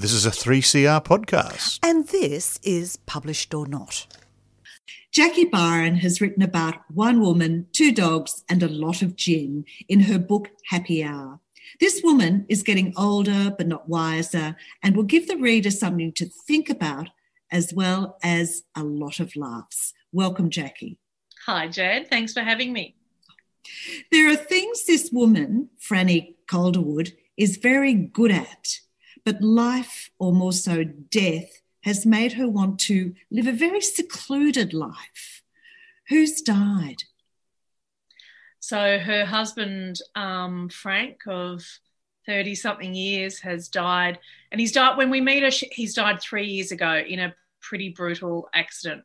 This is a 3CR podcast. And this is Published or Not. Jacquie Byron has written about one woman, two dogs, and a lot of gin in her book Happy Hour. This woman is getting older but not wiser and will give the reader something to think about as well as a lot of laughs. Welcome, Jacquie. Hi, Jade. Thanks for having me. There are things this woman, Franny Calderwood, is very good at but life, or more so death, has made her want to live a very secluded life. Who's died? So her husband, um, Frank, of 30 something years, has died. And he's died, when we meet her, he's died three years ago in a pretty brutal accident.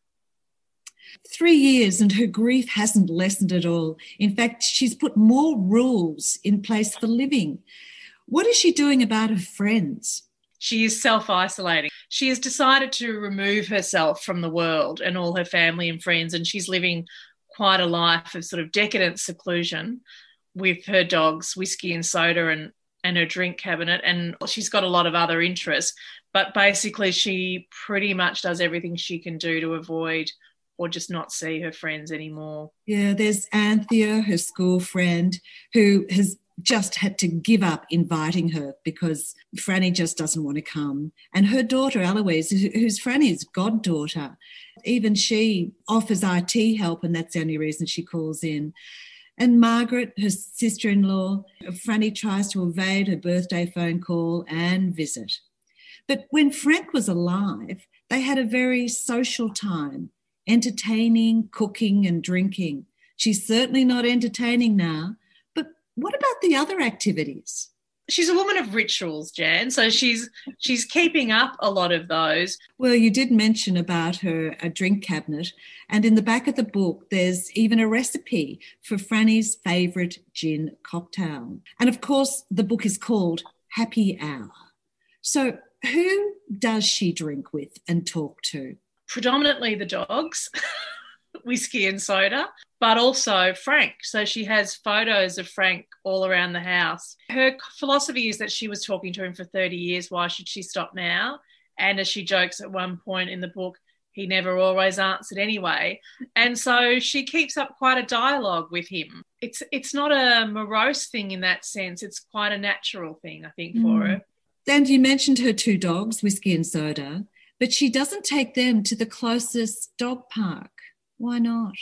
Three years, and her grief hasn't lessened at all. In fact, she's put more rules in place for living. What is she doing about her friends? She is self isolating. She has decided to remove herself from the world and all her family and friends, and she's living quite a life of sort of decadent seclusion with her dogs, whiskey and soda, and, and her drink cabinet. And she's got a lot of other interests, but basically, she pretty much does everything she can do to avoid or just not see her friends anymore. Yeah, there's Anthea, her school friend, who has just had to give up inviting her because Franny just doesn't want to come. And her daughter, Eloise, who's Franny's goddaughter, even she offers IT help, and that's the only reason she calls in. And Margaret, her sister in law, Franny tries to evade her birthday phone call and visit. But when Frank was alive, they had a very social time, entertaining, cooking, and drinking. She's certainly not entertaining now what about the other activities? She's a woman of rituals, Jan. So she's she's keeping up a lot of those. Well, you did mention about her a drink cabinet, and in the back of the book, there's even a recipe for Franny's favourite gin cocktail. And of course, the book is called Happy Hour. So who does she drink with and talk to? Predominantly the dogs. whiskey and soda, but also Frank. So she has photos of Frank all around the house. Her philosophy is that she was talking to him for 30 years. Why should she stop now? And as she jokes at one point in the book, he never always answered anyway. And so she keeps up quite a dialogue with him. It's it's not a morose thing in that sense. It's quite a natural thing, I think, for mm. her. And you mentioned her two dogs, Whiskey and Soda, but she doesn't take them to the closest dog park. Why not?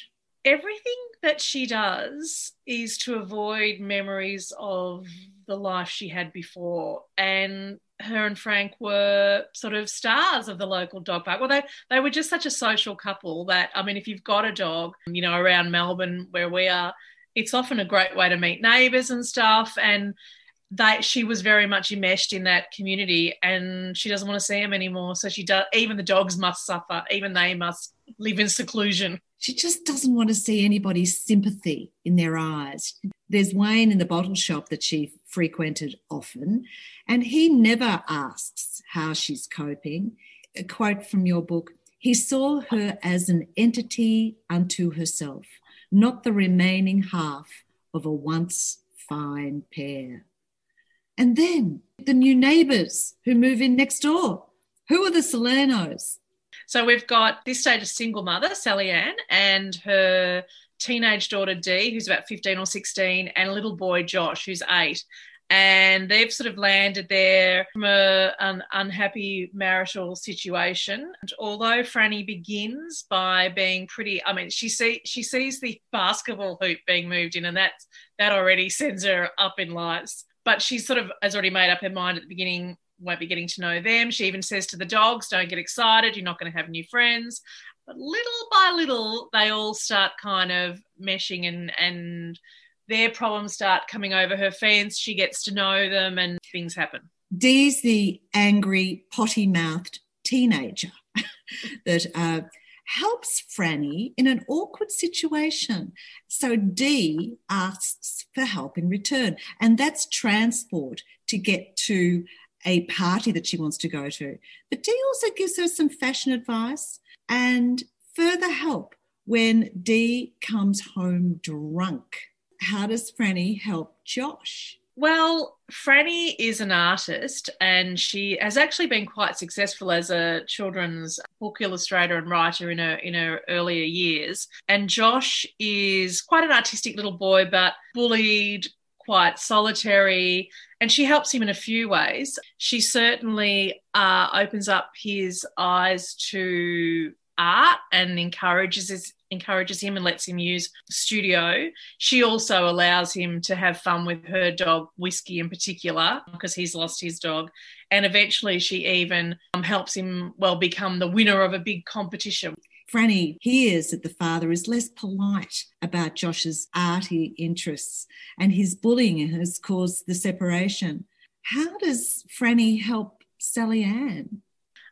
Everything that she does is to avoid memories of the life she had before. And her and Frank were sort of stars of the local dog park. Well, they, they were just such a social couple that, I mean, if you've got a dog, you know, around Melbourne where we are, it's often a great way to meet neighbours and stuff. And that she was very much enmeshed in that community and she doesn't want to see them anymore. So she does, even the dogs must suffer, even they must live in seclusion. She just doesn't want to see anybody's sympathy in their eyes. There's Wayne in the bottle shop that she frequented often, and he never asks how she's coping. A quote from your book He saw her as an entity unto herself, not the remaining half of a once fine pair. And then the new neighbours who move in next door. Who are the Salernos? So we've got this stage a single mother, Sally Ann, and her teenage daughter Dee, who's about 15 or 16, and a little boy, Josh, who's eight. And they've sort of landed there from a, an unhappy marital situation. And although Franny begins by being pretty, I mean, she see she sees the basketball hoop being moved in, and that's that already sends her up in lights. But she sort of has already made up her mind at the beginning won't be getting to know them. She even says to the dogs, don't get excited, you're not going to have new friends. But little by little, they all start kind of meshing and, and their problems start coming over her fence. She gets to know them and things happen. Dee's the angry, potty mouthed teenager that uh, helps Franny in an awkward situation. So Dee asks for help in return, and that's transport to get to a party that she wants to go to. But Dee also gives her some fashion advice and further help when Dee comes home drunk. How does Franny help Josh? Well, Franny is an artist and she has actually been quite successful as a children's book illustrator and writer in her in her earlier years. And Josh is quite an artistic little boy, but bullied, quite solitary, and she helps him in a few ways. She certainly uh, opens up his eyes to art and encourages his, encourages him and lets him use studio. She also allows him to have fun with her dog, Whiskey in particular, because he's lost his dog. And eventually, she even um, helps him, well, become the winner of a big competition. Franny hears that the father is less polite about Josh's arty interests and his bullying has caused the separation. How does Franny help Sally Ann?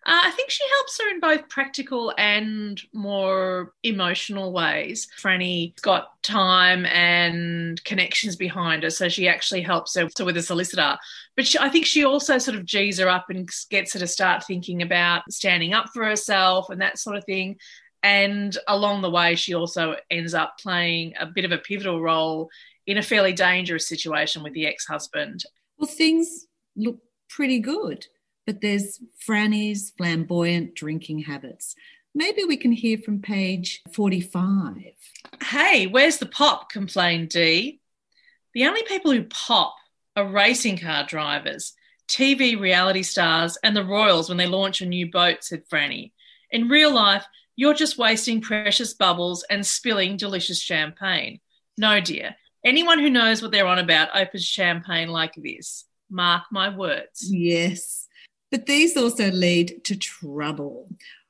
Uh, I think she helps her in both practical and more emotional ways. Franny's got time and connections behind her, so she actually helps her with a solicitor. But she, I think she also sort of G's her up and gets her to start thinking about standing up for herself and that sort of thing. And along the way, she also ends up playing a bit of a pivotal role in a fairly dangerous situation with the ex husband. Well, things look pretty good but there's Franny's flamboyant drinking habits. Maybe we can hear from page 45. Hey, where's the pop? complained Dee. The only people who pop are racing car drivers, TV reality stars, and the Royals when they launch a new boat, said Franny. In real life, you're just wasting precious bubbles and spilling delicious champagne. No, dear. Anyone who knows what they're on about opens champagne like this. Mark my words. Yes. But these also lead to trouble.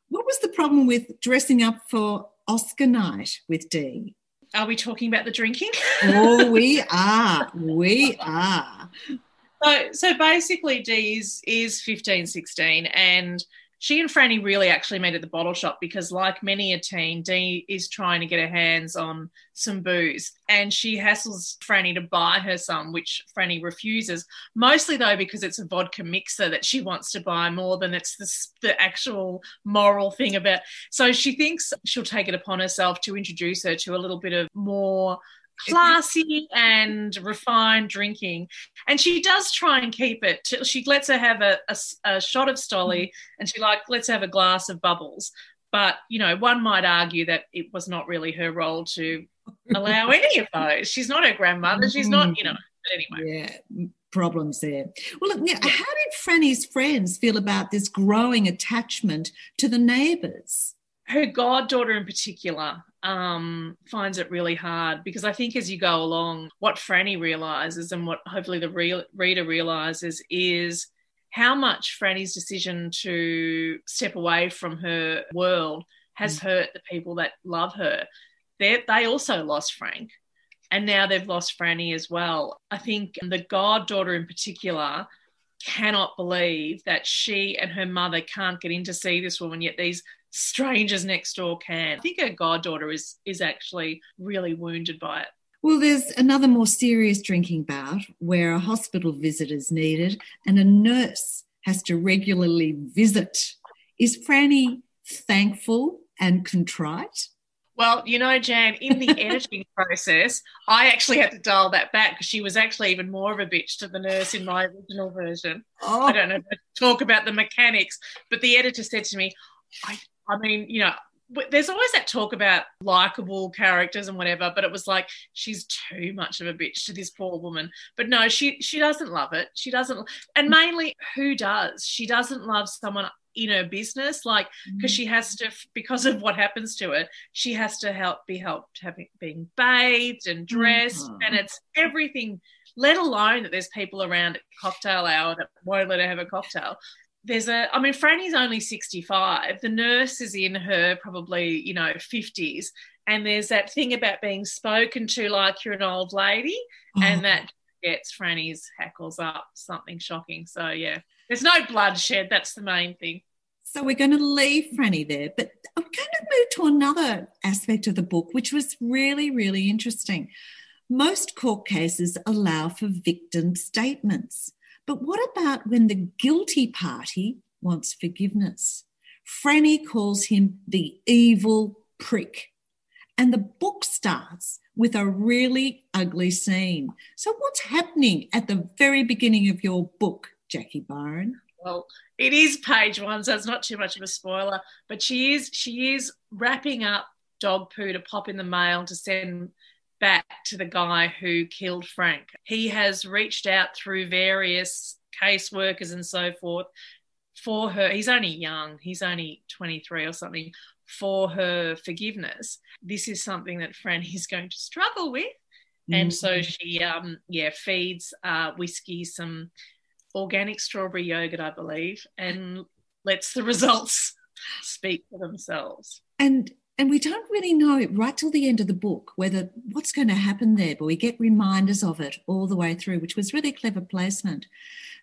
What was the problem with dressing up for Oscar night with Dee? Are we talking about the drinking? oh, we are. We are. So, so basically, Dee is, is 15, 16, and she and Franny really actually met at the bottle shop because, like many a teen, Dee is trying to get her hands on some booze and she hassles Franny to buy her some, which Franny refuses. Mostly, though, because it's a vodka mixer that she wants to buy more than it's the, the actual moral thing about. So she thinks she'll take it upon herself to introduce her to a little bit of more classy and refined drinking. And she does try and keep it. She lets her have a, a, a shot of Stoli mm. and she like lets her have a glass of bubbles. But you know, one might argue that it was not really her role to allow any of those. She's not her grandmother. She's not, you know. Anyway, yeah, problems there. Well, look, how did Franny's friends feel about this growing attachment to the neighbours? Her goddaughter, in particular, um, finds it really hard because I think as you go along, what Franny realizes and what hopefully the re- reader realizes is how much Franny's decision to step away from her world has mm. hurt the people that love her. They they also lost Frank, and now they've lost Franny as well. I think the goddaughter in particular cannot believe that she and her mother can't get in to see this woman, yet these strangers next door can. I think her goddaughter is is actually really wounded by it. Well, there's another more serious drinking bout where a hospital visit is needed and a nurse has to regularly visit. Is Franny thankful and contrite? Well, you know, Jan, in the editing process, I actually had to dial that back because she was actually even more of a bitch to the nurse in my original version. Oh. I don't know talk about the mechanics, but the editor said to me, I, I mean, you know, there's always that talk about likable characters and whatever, but it was like she's too much of a bitch to this poor woman. But no, she she doesn't love it. She doesn't, and mainly who does? She doesn't love someone in her business, like because she has to because of what happens to her, she has to help be helped having being bathed and dressed, mm-hmm. and it's everything. Let alone that there's people around at cocktail hour that won't let her have a cocktail there's a i mean franny's only 65 the nurse is in her probably you know 50s and there's that thing about being spoken to like you're an old lady oh. and that gets franny's hackles up. Something shocking. So yeah. There's no bloodshed. That's the main thing. So we're going to leave franny there but i'm going to move to another aspect of the book which was really really interesting. Most court cases allow for victim statements but what about when the guilty party wants forgiveness? Franny calls him the evil prick. And the book starts with a really ugly scene. So, what's happening at the very beginning of your book, Jacquie Byron? Well, it is page one, so it's not too much of a spoiler. But she is she is wrapping up dog poo to pop in the mail to send back to the guy who killed Frank. He has reached out through various caseworkers and so forth for her. He's only young, he's only 23 or something, for her forgiveness. This is something that Franny is going to struggle with. And so mm-hmm. she, um, yeah, feeds uh, whiskey some organic strawberry yogurt, I believe, and lets the results speak for themselves. And and we don't really know right till the end of the book whether what's going to happen there, but we get reminders of it all the way through, which was really clever placement.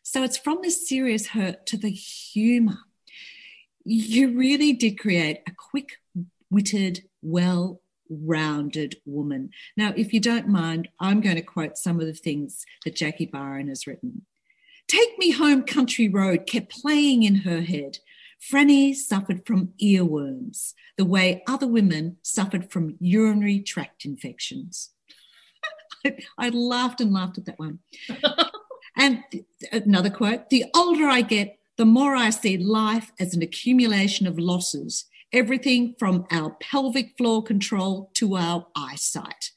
So it's from the serious hurt to the humour. You really did create a quick witted, well rounded woman. Now, if you don't mind, I'm going to quote some of the things that Jacquie Byron has written. Take Me Home Country Road kept playing in her head. Franny suffered from earworms, the way other women suffered from urinary tract infections. I laughed and laughed at that one. and another quote The older I get, the more I see life as an accumulation of losses, everything from our pelvic floor control to our eyesight.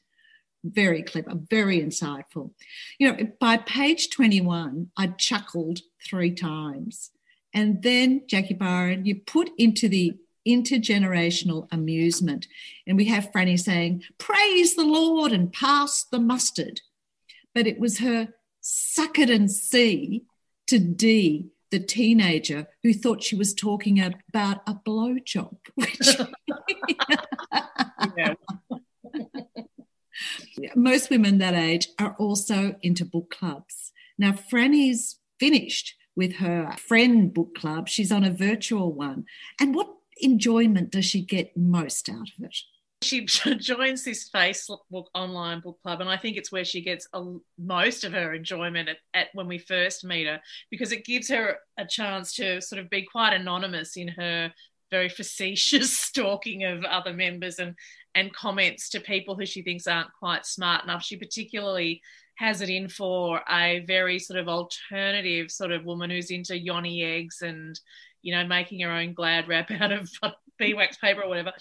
Very clever, very insightful. You know, by page 21, I chuckled three times and then, Jacquie Byron, you put into the intergenerational amusement. And we have Franny saying, Praise the Lord and pass the mustard. But it was her suck it and see to Dee, the teenager who thought she was talking about a blowjob. Which Most women that age are also into book clubs. Now, Franny's finished with her friend book club. She's on a virtual one. And what enjoyment does she get most out of it? She joins this Facebook online book club, and I think it's where she gets a, most of her enjoyment at, at when we first meet her because it gives her a chance to sort of be quite anonymous in her very facetious stalking of other members and and comments to people who she thinks aren't quite smart enough. She particularly has it in for a very sort of alternative sort of woman who's into yoni eggs and you know making her own glad wrap out of beeswax paper or whatever.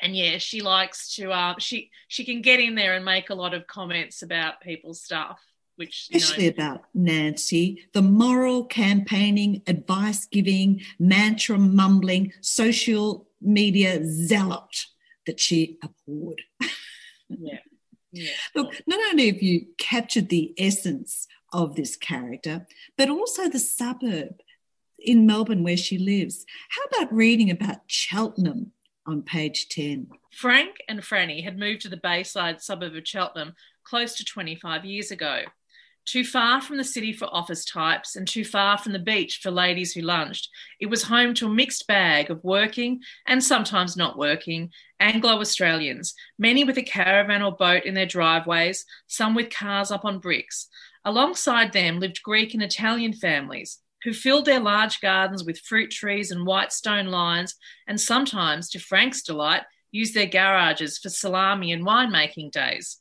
And yeah she likes to uh, she she can get in there and make a lot of comments about people's stuff which especially know, about nancy. The moral campaigning advice giving mantra mumbling social media zealot that she abhorred. Yeah yeah. Look, not only have you captured the essence of this character, but also the suburb in Melbourne where she lives. How about reading about Cheltenham on page 10? Frank and Franny had moved to the Bayside suburb of Cheltenham close to 25 years ago. Too far from the city for office types and too far from the beach for ladies who lunched, it was home to a mixed bag of working and sometimes not working Anglo Australians, many with a caravan or boat in their driveways, some with cars up on bricks. Alongside them lived Greek and Italian families who filled their large gardens with fruit trees and white stone lines, and sometimes, to Frank's delight, used their garages for salami and winemaking days.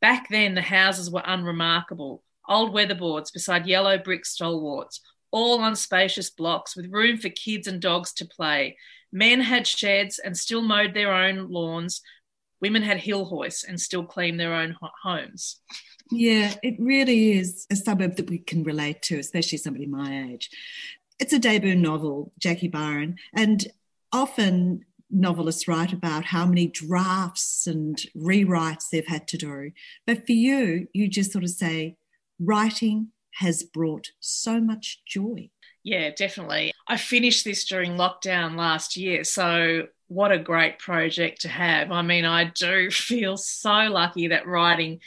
Back then, the houses were unremarkable old weatherboards beside yellow brick stalwarts, all on spacious blocks with room for kids and dogs to play. Men had sheds and still mowed their own lawns. Women had hill hoists and still cleaned their own homes. Yeah, it really is a suburb that we can relate to, especially somebody my age. It's a debut novel, Jacquie Byron, and often novelists write about how many drafts and rewrites they've had to do. But for you, you just sort of say, writing has brought so much joy. Yeah, definitely. I finished this during lockdown last year. So, what a great project to have. I mean, I do feel so lucky that writing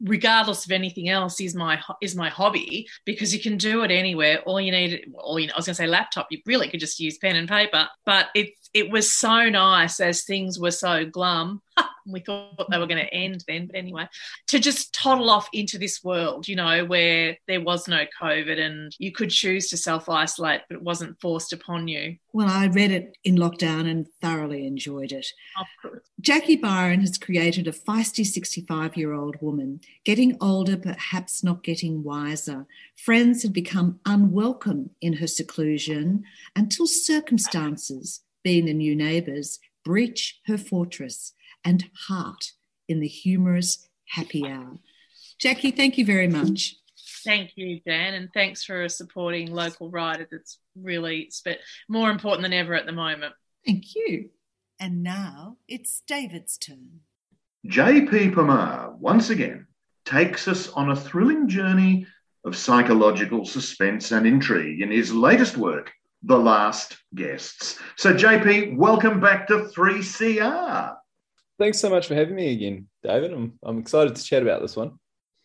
regardless of anything else is my is my hobby because you can do it anywhere all you need all you know, I was going to say laptop you really could just use pen and paper but it it was so nice as things were so glum we thought they were going to end then, but anyway, to just toddle off into this world, you know, where there was no COVID and you could choose to self isolate, but it wasn't forced upon you. Well, I read it in lockdown and thoroughly enjoyed it. Jacquie Byron has created a feisty 65 year old woman, getting older, perhaps not getting wiser. Friends had become unwelcome in her seclusion until circumstances, being the new neighbours, breach her fortress and heart in the humorous happy hour. Jacquie, thank you very much. Thank you, Dan, and thanks for supporting local writers. It's really but more important than ever at the moment. Thank you. And now it's David's turn. J.P. Pomare once again takes us on a thrilling journey of psychological suspense and intrigue in his latest work, The Last Guests. So, JP, welcome back to 3CR. Thanks so much for having me again, David. I'm, I'm excited to chat about this one.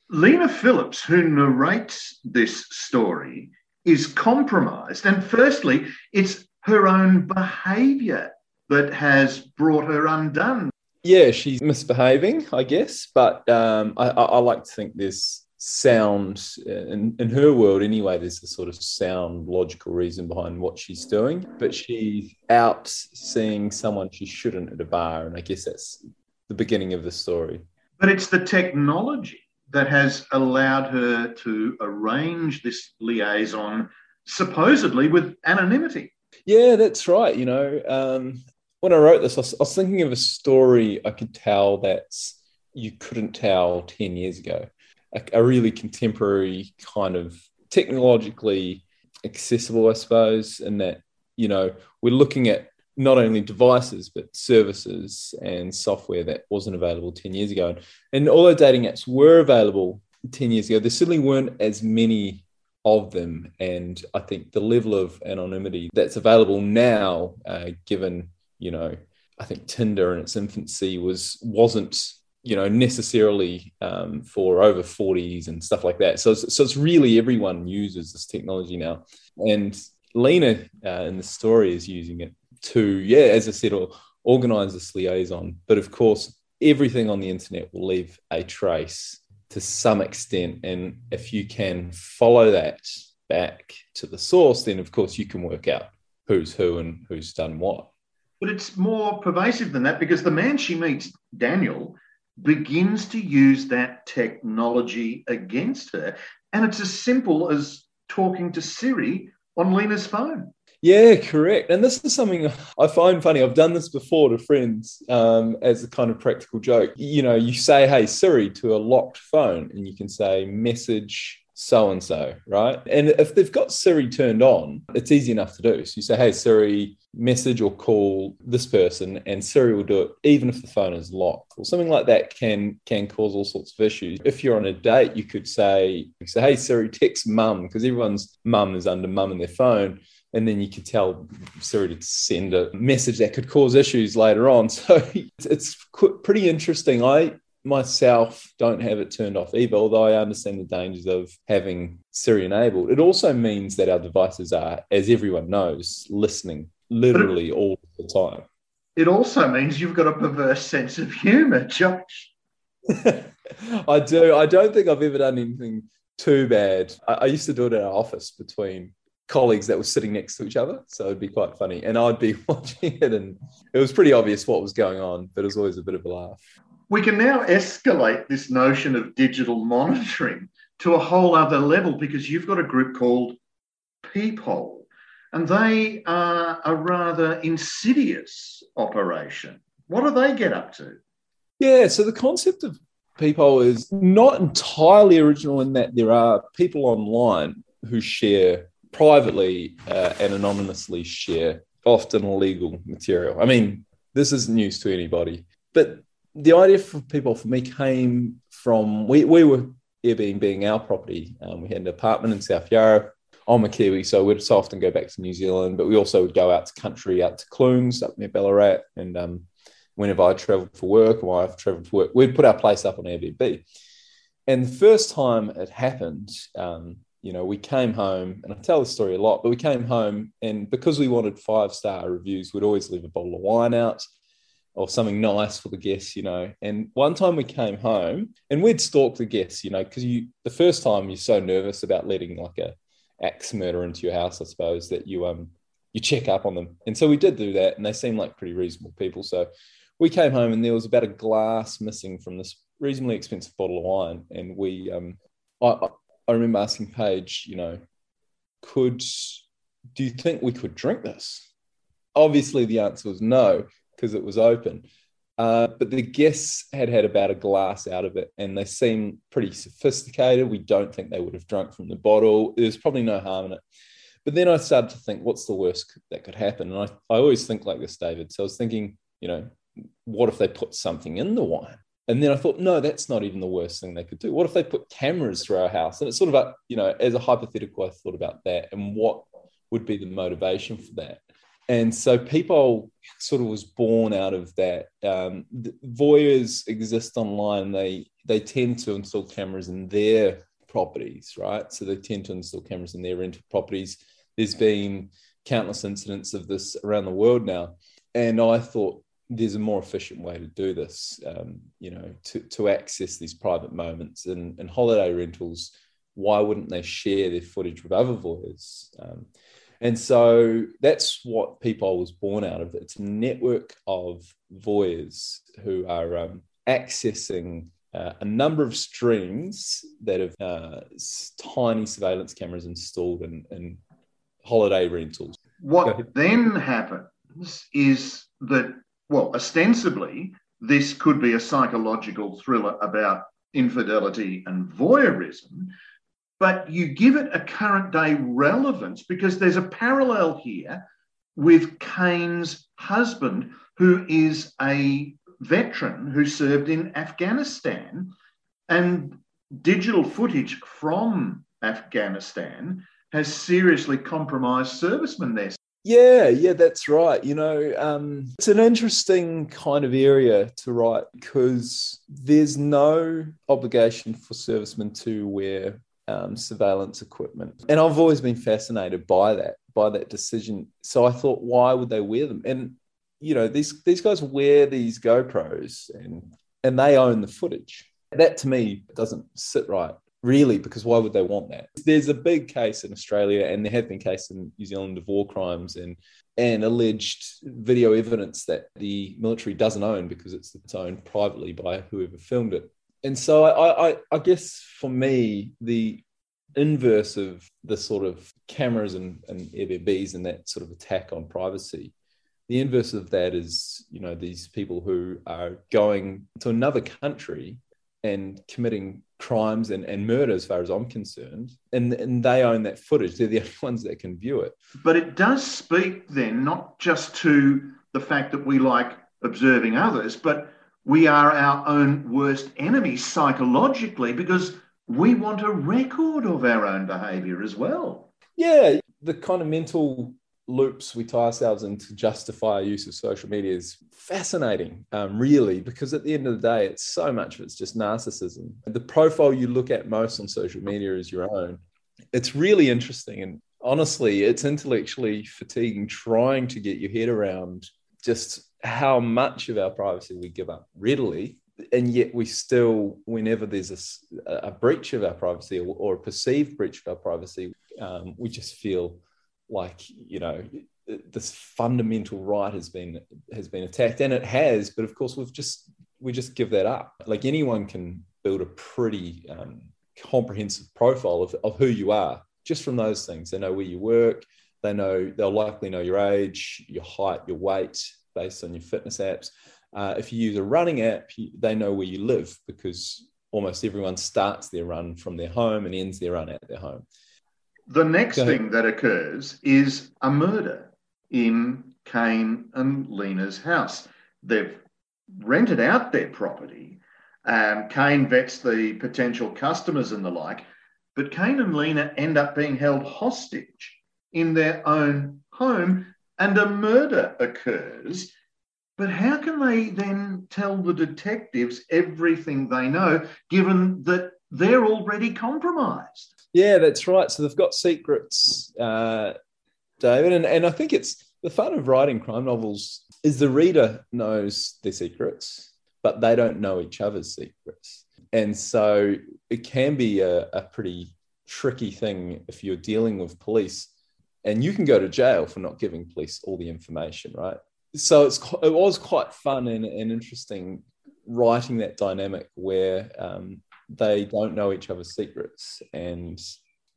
Lena Phillips, who narrates this story, is compromised. And firstly, it's her own behavior that has brought her undone. Yeah, she's misbehaving, I guess, but um, I, I, like to think there's sound in, in her world anyway. There's a sort of sound, logical reason behind what she's doing, but she's out seeing someone she shouldn't at a bar, and I guess that's the beginning of the story. But it's the technology that has allowed her to arrange this liaison supposedly with anonymity. Yeah, that's right. You know, um, when I wrote this, I was, I was, thinking of a story I could tell that you couldn't tell 10 years ago. A, a really contemporary kind of technologically accessible, I suppose, and that, you know, we're looking at not only devices but services and software that wasn't available 10 years ago. And although dating apps were available 10 years ago, there certainly weren't as many of them. And I think the level of anonymity that's available now, uh, given, you know, I think Tinder in its infancy was wasn't you know necessarily um, for over 40s and stuff like that so, so it's really everyone uses this technology now and lena uh, in the story is using it to, yeah, as I said, organize this liaison. But of course, everything on the internet will leave a trace to some extent. And if you can follow that back to the source, then of course you can work out who's who and who's done what. But it's more pervasive than that because the man she meets, Daniel, begins to use that technology against her. And it's as simple as talking to Siri on Lena's phone. Yeah, correct. And this is something I find funny. I've done this before to friends um, as a kind of practical joke. You know, you say, hey, Siri, to a locked phone, and you can say, message so and so, right? And if they've got Siri turned on, it's easy enough to do. So you say, hey, Siri, message or call this person, and Siri will do it even if the phone is locked. Or something like that can can cause all sorts of issues. If you're on a date, you could say, say hey, Siri, text mum, because everyone's mum is under mum in their phone and then you could tell Siri to send a message that could cause issues later on. So it's pretty interesting. I myself don't have it turned off either, although I understand the dangers of having Siri enabled. It also means that our devices are, as everyone knows, listening literally all the time. It also means you've got a perverse sense of humor, Josh. I do. I don't think I've ever done anything too bad. I, I used to do it in our office between colleagues that were sitting next to each other. So it'd be quite funny. And I'd be watching it, and it was pretty obvious what was going on, but it was always a bit of a laugh. We can now escalate this notion of digital monitoring to a whole other level because you've got a group called Peephole, and they are a rather insidious operation. What do they get up to? Yeah, so the concept of Peephole is not entirely original in that there are people online who share privately uh, and anonymously share often illegal material. I mean, this isn't news to anybody, but the idea for Peephole for me came from we, we were Airbnb being our property. Um, we had an apartment in South Yarra. I'm a Kiwi, so we'd so often go back to New Zealand, but we also would go out to country, out to Clunes, up near Ballarat. And um, whenever I travelled for work or I've travelled for work, we'd put our place up on Airbnb. And the first time it happened, um, you know, we came home, and I tell this story a lot, but we came home, and because we wanted five star reviews, we'd always leave a bottle of wine out. Or something nice for the guests, you know. And one time we came home and we'd stalk the guests, you know, because you the first time you're so nervous about letting like a axe murder into your house, I suppose, that you um you check up on them. And so we did do that, and they seemed like pretty reasonable people. So we came home and there was about a glass missing from this reasonably expensive bottle of wine. And we um I I remember asking Paige, you know, could do you think we could drink this? Obviously the answer was no because it was open. Uh, but the guests had had about a glass out of it and they seemed pretty sophisticated. We don't think they would have drunk from the bottle. There's probably no harm in it. But then I started to think, what's the worst that could happen? And I, I always think like this, David. So I was thinking, you know, what if they put something in the wine? And then I thought, no, that's not even the worst thing they could do. What if they put cameras through our house? And it's sort of, a, you know, as a hypothetical, I thought about that and what would be the motivation for that and so Peephole sort of was born out of that. Um, voyeurs exist online. They they tend to install cameras in their properties, right? So they tend to install cameras in their rental properties. There's been countless incidents of this around the world now, and I thought there's a more efficient way to do this. Um, you know, to to access these private moments and, and holiday rentals. Why wouldn't they share their footage with other voyeurs? Um, and so that's what Peephole was born out of. It's a network of voyeurs who are um, accessing uh, a number of streams that have uh, tiny surveillance cameras installed in, in holiday rentals. What then happens is that, well, ostensibly, this could be a psychological thriller about infidelity and voyeurism, but you give it a current day relevance because there's a parallel here with Kane's husband, who is a veteran who served in Afghanistan. And digital footage from Afghanistan has seriously compromised servicemen there. Yeah, yeah, that's right. You know, um, it's an interesting kind of area to write because there's no obligation for servicemen to wear um, surveillance equipment. And I've always been fascinated by that, by that decision. So I thought, why would they wear them? And you know, these these guys wear these GoPros and and they own the footage. That to me doesn't sit right, really, because why would they want that? There's a big case in Australia, and there have been cases in New Zealand of war crimes and and alleged video evidence that the military doesn't own because it's, it's owned privately by whoever filmed it and so I, I, I guess for me, the inverse of the sort of cameras and, and Airbnbs and that sort of attack on privacy, the inverse of that is, you know, these people who are going to another country and committing crimes and, and murder as far as I'm concerned. And, and they own that footage. They're the only ones that can view it. But it does speak then not just to the fact that we like observing others, but we are our own worst enemies psychologically because we want a record of our own behavior as well. Yeah, the kind of mental loops we tie ourselves in to justify our use of social media is fascinating, um, really, because at the end of the day, it's so much of it's just narcissism. The profile you look at most on social media is your own. It's really interesting. And honestly, it's intellectually fatiguing trying to get your head around just how much of our privacy we give up readily and yet we still whenever there's a, a breach of our privacy or, or, a perceived breach of our privacy um, we just feel like you know this fundamental right has been has been attacked and it has but of course we've just we just give that up. Like anyone can build a pretty um, comprehensive profile of, of who you are just from those things. They know where you work they know they'll likely know your age your height your weight based on your fitness apps. Uh, if you use a running app, they know where you live because almost everyone starts their run from their home and ends their run at their home. The next thing that occurs is a murder in Kane and Lena's house. They've rented out their property. and Kane vets the potential customers and the like, but Kane and Lena end up being held hostage in their own home and a murder occurs. But how can they then tell the detectives everything they know, given that they're already compromised? Yeah, that's right. So they've got secrets, uh, David, and, and I think it's the fun of writing crime novels is the reader knows their secrets, but they don't know each other's secrets. And so it can be a, a pretty tricky thing if you're dealing with police and you can go to jail for not giving police all the information, right? So it's it was quite fun and, and interesting writing that dynamic where um, they don't know each other's secrets and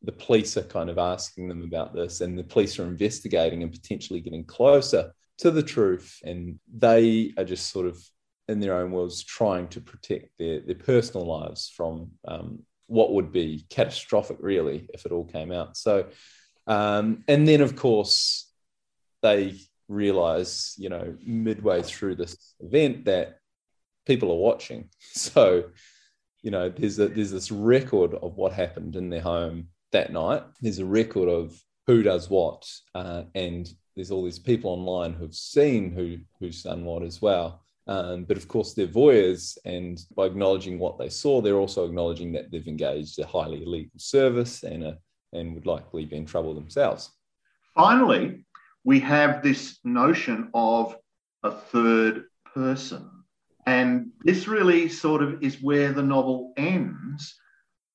the police are kind of asking them about this and the police are investigating and potentially getting closer to the truth and they are just sort of in their own worlds trying to protect their, their personal lives from um, what would be catastrophic really if it all came out so um, and then of course they realize you know midway through this event that people are watching so you know there's a, there's this record of what happened in their home that night. There's a record of who does what, uh, and there's all these people online who've seen who who's done what as well. Um, but of course, they're voyeurs, and by acknowledging what they saw, they're also acknowledging that they've engaged a highly illegal service and a, and would likely be in trouble themselves. Finally, we have this notion of a third person. And this really sort of is where the novel ends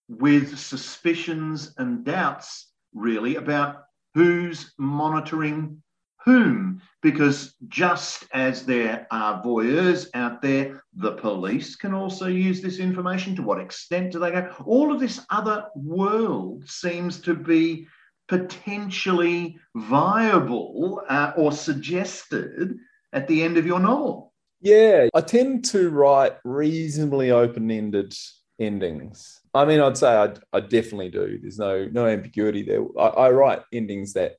with suspicions and doubts, really, about who's monitoring whom. Because just as there are voyeurs out there, the police can also use this information. To what extent do they go? All of this other world seems to be potentially viable uh, or suggested at the end of your novel. Yeah, I tend to write reasonably open ended endings. I mean, I'd say I, I definitely do. There's no no ambiguity there. I, I write endings that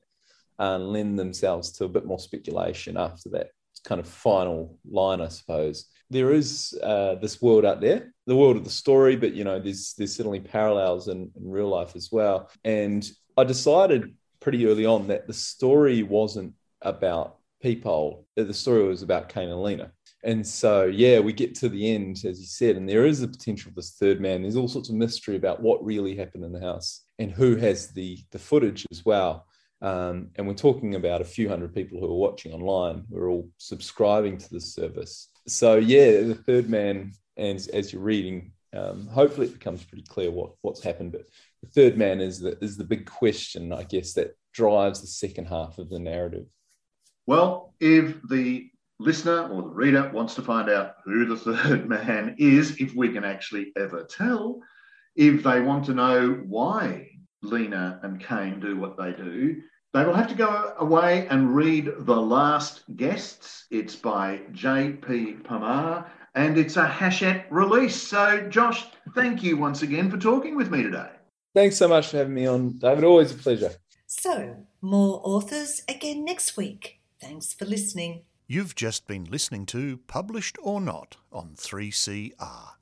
uh, lend themselves to a bit more speculation after that kind of final line, I suppose. There is uh, this world out there, the world of the story, but you know, there's there's certainly parallels in, in real life as well. And I decided pretty early on that the story wasn't about Peephole. The story was about Kane and Lena. And so, yeah, we get to the end, as you said, and there is a potential of this third man. There's all sorts of mystery about what really happened in the house and who has the the footage as well. Um, and we're talking about a few hundred people who are watching online who are all subscribing to the service. So, yeah, the third man, and as you're reading, um, hopefully it becomes pretty clear what what's happened. But the third man is the is the big question, I guess, that drives the second half of the narrative. Well, if the listener or the reader wants to find out who the third man is, if we can actually ever tell, if they want to know why Lena and Kane do what they do, they will have to go away and read The Last Guests. It's by J.P. Pomare and it's a Hachette release. So, Josh, thank you once again for talking with me today. Thanks so much for having me on, David. Always a pleasure. So, more authors again next week. Thanks for listening. You've just been listening to Published or Not on 3CR.